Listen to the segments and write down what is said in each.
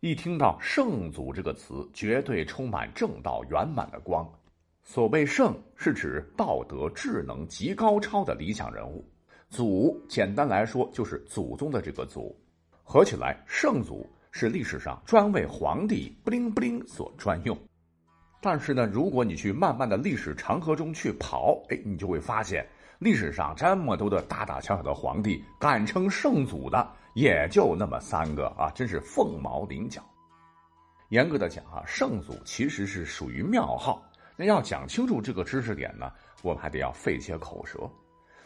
一听到“圣祖”这个词，绝对充满正道圆满的光。所谓“圣”，是指道德智能极高超的理想人物；“祖”简单来说就是祖宗的这个“祖”。合起来，圣祖是历史上专为皇帝不灵不灵所专用。但是呢，如果你去慢慢的历史长河中去跑，哎，你就会发现，历史上这么多的大大小小的皇帝，敢称圣祖的也就那么三个啊，真是凤毛麟角。严格的讲啊，圣祖其实是属于庙号。那要讲清楚这个知识点呢，我们还得要费些口舌。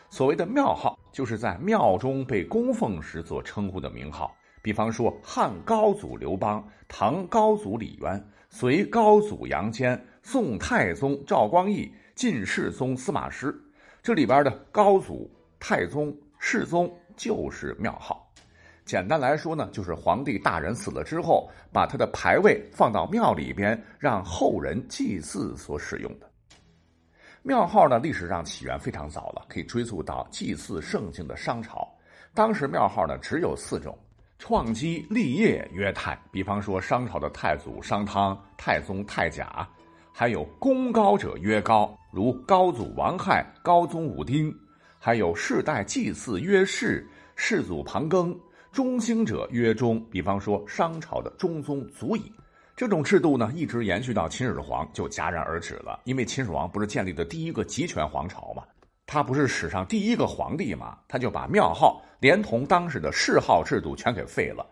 所谓的庙号，就是在庙中被供奉时所称呼的名号。比方说，汉高祖刘邦、唐高祖李渊、隋高祖杨坚、宋太宗赵光义、晋世宗司马师，这里边的高祖、太宗、世宗就是庙号。简单来说呢，就是皇帝大人死了之后，把他的牌位放到庙里边，让后人祭祀所使用的。庙号呢，历史上起源非常早了，可以追溯到祭祀圣境的商朝。当时庙号呢只有四种。创基立业曰太，比方说商朝的太祖商汤、太宗太甲，还有功高者曰高，如高祖王亥、高宗武丁，还有世代祭祀曰世，世祖庞庚，中兴者曰中，比方说商朝的中宗祖乙。这种制度呢，一直延续到秦始皇就戛然而止了，因为秦始皇不是建立的第一个集权皇朝嘛。他不是史上第一个皇帝嘛？他就把庙号连同当时的谥号制度全给废了，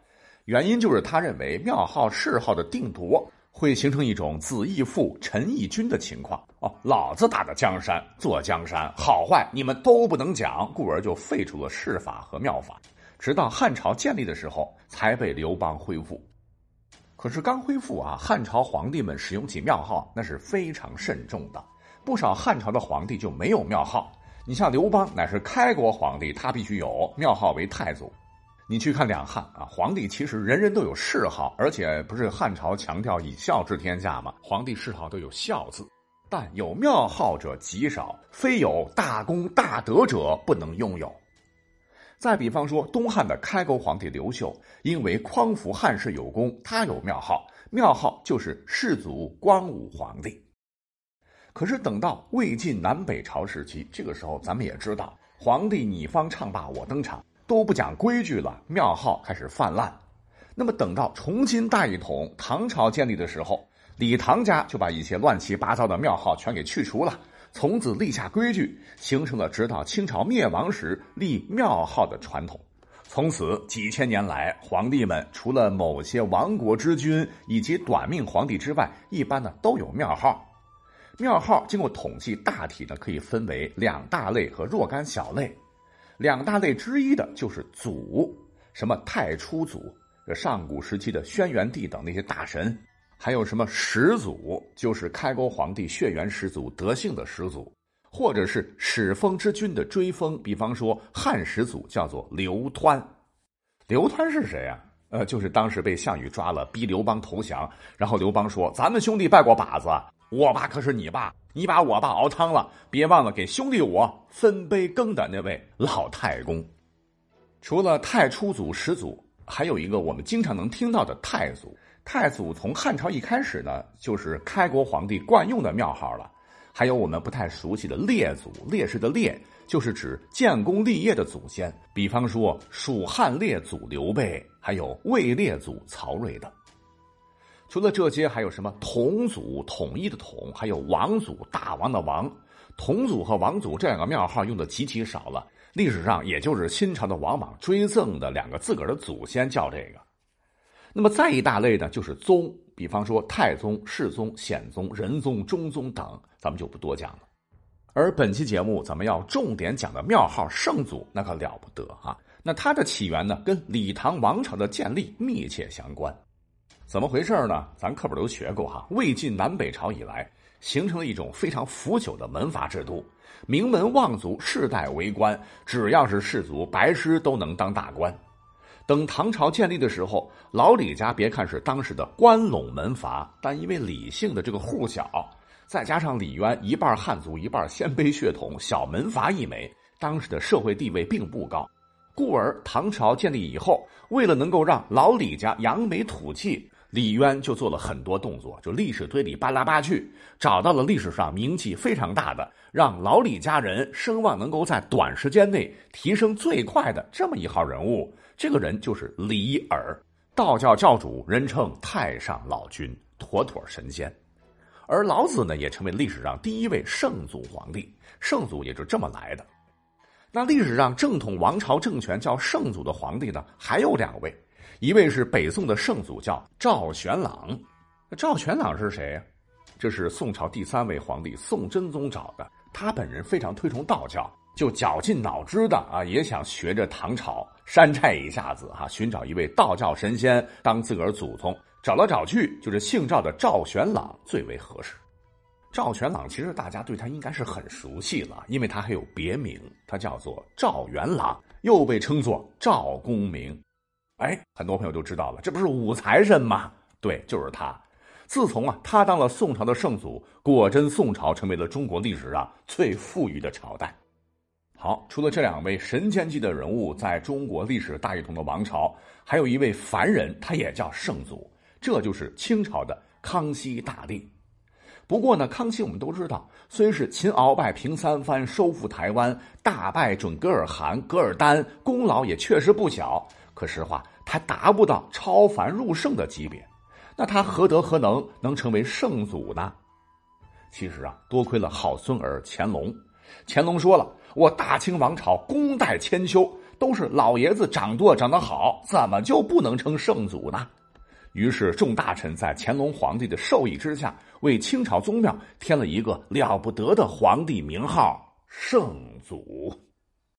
原因就是他认为庙号谥号的定夺会形成一种子义父臣义君的情况哦。老子打的江山坐江山，好坏你们都不能讲，故而就废除了谥法和庙法，直到汉朝建立的时候才被刘邦恢复。可是刚恢复啊，汉朝皇帝们使用起庙号那是非常慎重的，不少汉朝的皇帝就没有庙号。你像刘邦乃是开国皇帝，他必须有庙号为太祖。你去看两汉啊，皇帝其实人人都有谥号，而且不是汉朝强调以孝治天下吗？皇帝谥号都有孝字，但有庙号者极少，非有大功大德者不能拥有。再比方说，东汉的开国皇帝刘秀，因为匡扶汉室有功，他有庙号，庙号就是世祖光武皇帝。可是等到魏晋南北朝时期，这个时候咱们也知道，皇帝你方唱罢我登场，都不讲规矩了，庙号开始泛滥。那么等到重新大一统，唐朝建立的时候，李唐家就把一些乱七八糟的庙号全给去除了，从此立下规矩，形成了直到清朝灭亡时立庙号的传统。从此几千年来，皇帝们除了某些亡国之君以及短命皇帝之外，一般呢都有庙号。庙号经过统计，大体呢可以分为两大类和若干小类。两大类之一的就是祖，什么太初祖，上古时期的轩辕帝等那些大神；还有什么始祖，就是开国皇帝血缘始祖德性的始祖，或者是始封之君的追封。比方说汉始祖叫做刘湍，刘湍是谁呀？呃，就是当时被项羽抓了，逼刘邦投降，然后刘邦说：“咱们兄弟拜过把子。”我爸可是你爸，你把我爸熬汤了，别忘了给兄弟我分杯羹的那位老太公。除了太初祖、始祖，还有一个我们经常能听到的太祖。太祖从汉朝一开始呢，就是开国皇帝惯用的庙号了。还有我们不太熟悉的列祖，烈士的烈，就是指建功立业的祖先，比方说蜀汉列祖刘备，还有魏列祖曹睿等。除了这些，还有什么同祖统一的统，还有王祖大王的王。同祖和王祖这两个庙号用的极其少了，历史上也就是新朝的王莽追赠的两个自个儿的祖先叫这个。那么再一大类呢，就是宗，比方说太宗、世宗、显宗、仁宗、中宗等，咱们就不多讲了。而本期节目咱们要重点讲的庙号圣祖，那可了不得啊！那它的起源呢，跟李唐王朝的建立密切相关。怎么回事呢？咱课本都学过哈。魏晋南北朝以来，形成了一种非常腐朽的门阀制度，名门望族世代为官，只要是士族，白师都能当大官。等唐朝建立的时候，老李家别看是当时的关陇门阀，但因为李姓的这个户小，再加上李渊一半汉族一半鲜卑血统，小门阀一枚，当时的社会地位并不高。故而唐朝建立以后，为了能够让老李家扬眉吐气，李渊就做了很多动作，就历史推理扒来扒去，找到了历史上名气非常大的，让老李家人声望能够在短时间内提升最快的这么一号人物。这个人就是李耳，道教教主，人称太上老君，妥妥神仙。而老子呢，也成为历史上第一位圣祖皇帝，圣祖也就这么来的。那历史上正统王朝政权叫圣祖的皇帝呢，还有两位，一位是北宋的圣祖，叫赵玄朗。赵玄朗是谁呀？这是宋朝第三位皇帝宋真宗找的。他本人非常推崇道教，就绞尽脑汁的啊，也想学着唐朝山寨一下子哈，寻找一位道教神仙当自个儿祖宗。找来找去，就是姓赵的赵玄朗最为合适。赵玄朗其实大家对他应该是很熟悉了，因为他还有别名，他叫做赵元朗，又被称作赵公明。哎，很多朋友都知道了，这不是武财神吗？对，就是他。自从啊，他当了宋朝的圣祖，果真宋朝成为了中国历史上最富裕的朝代。好，除了这两位神仙级的人物，在中国历史大一统的王朝，还有一位凡人，他也叫圣祖，这就是清朝的康熙大帝。不过呢，康熙我们都知道，虽是擒鳌拜平三藩，收复台湾，大败准噶尔汗、噶尔丹，功劳也确实不小。可实话，他达不到超凡入圣的级别。那他何德何能，能成为圣祖呢？其实啊，多亏了好孙儿乾隆。乾隆说了：“我大清王朝功代千秋，都是老爷子掌舵掌得好，怎么就不能称圣祖呢？”于是，众大臣在乾隆皇帝的授意之下，为清朝宗庙添了一个了不得的皇帝名号——圣祖。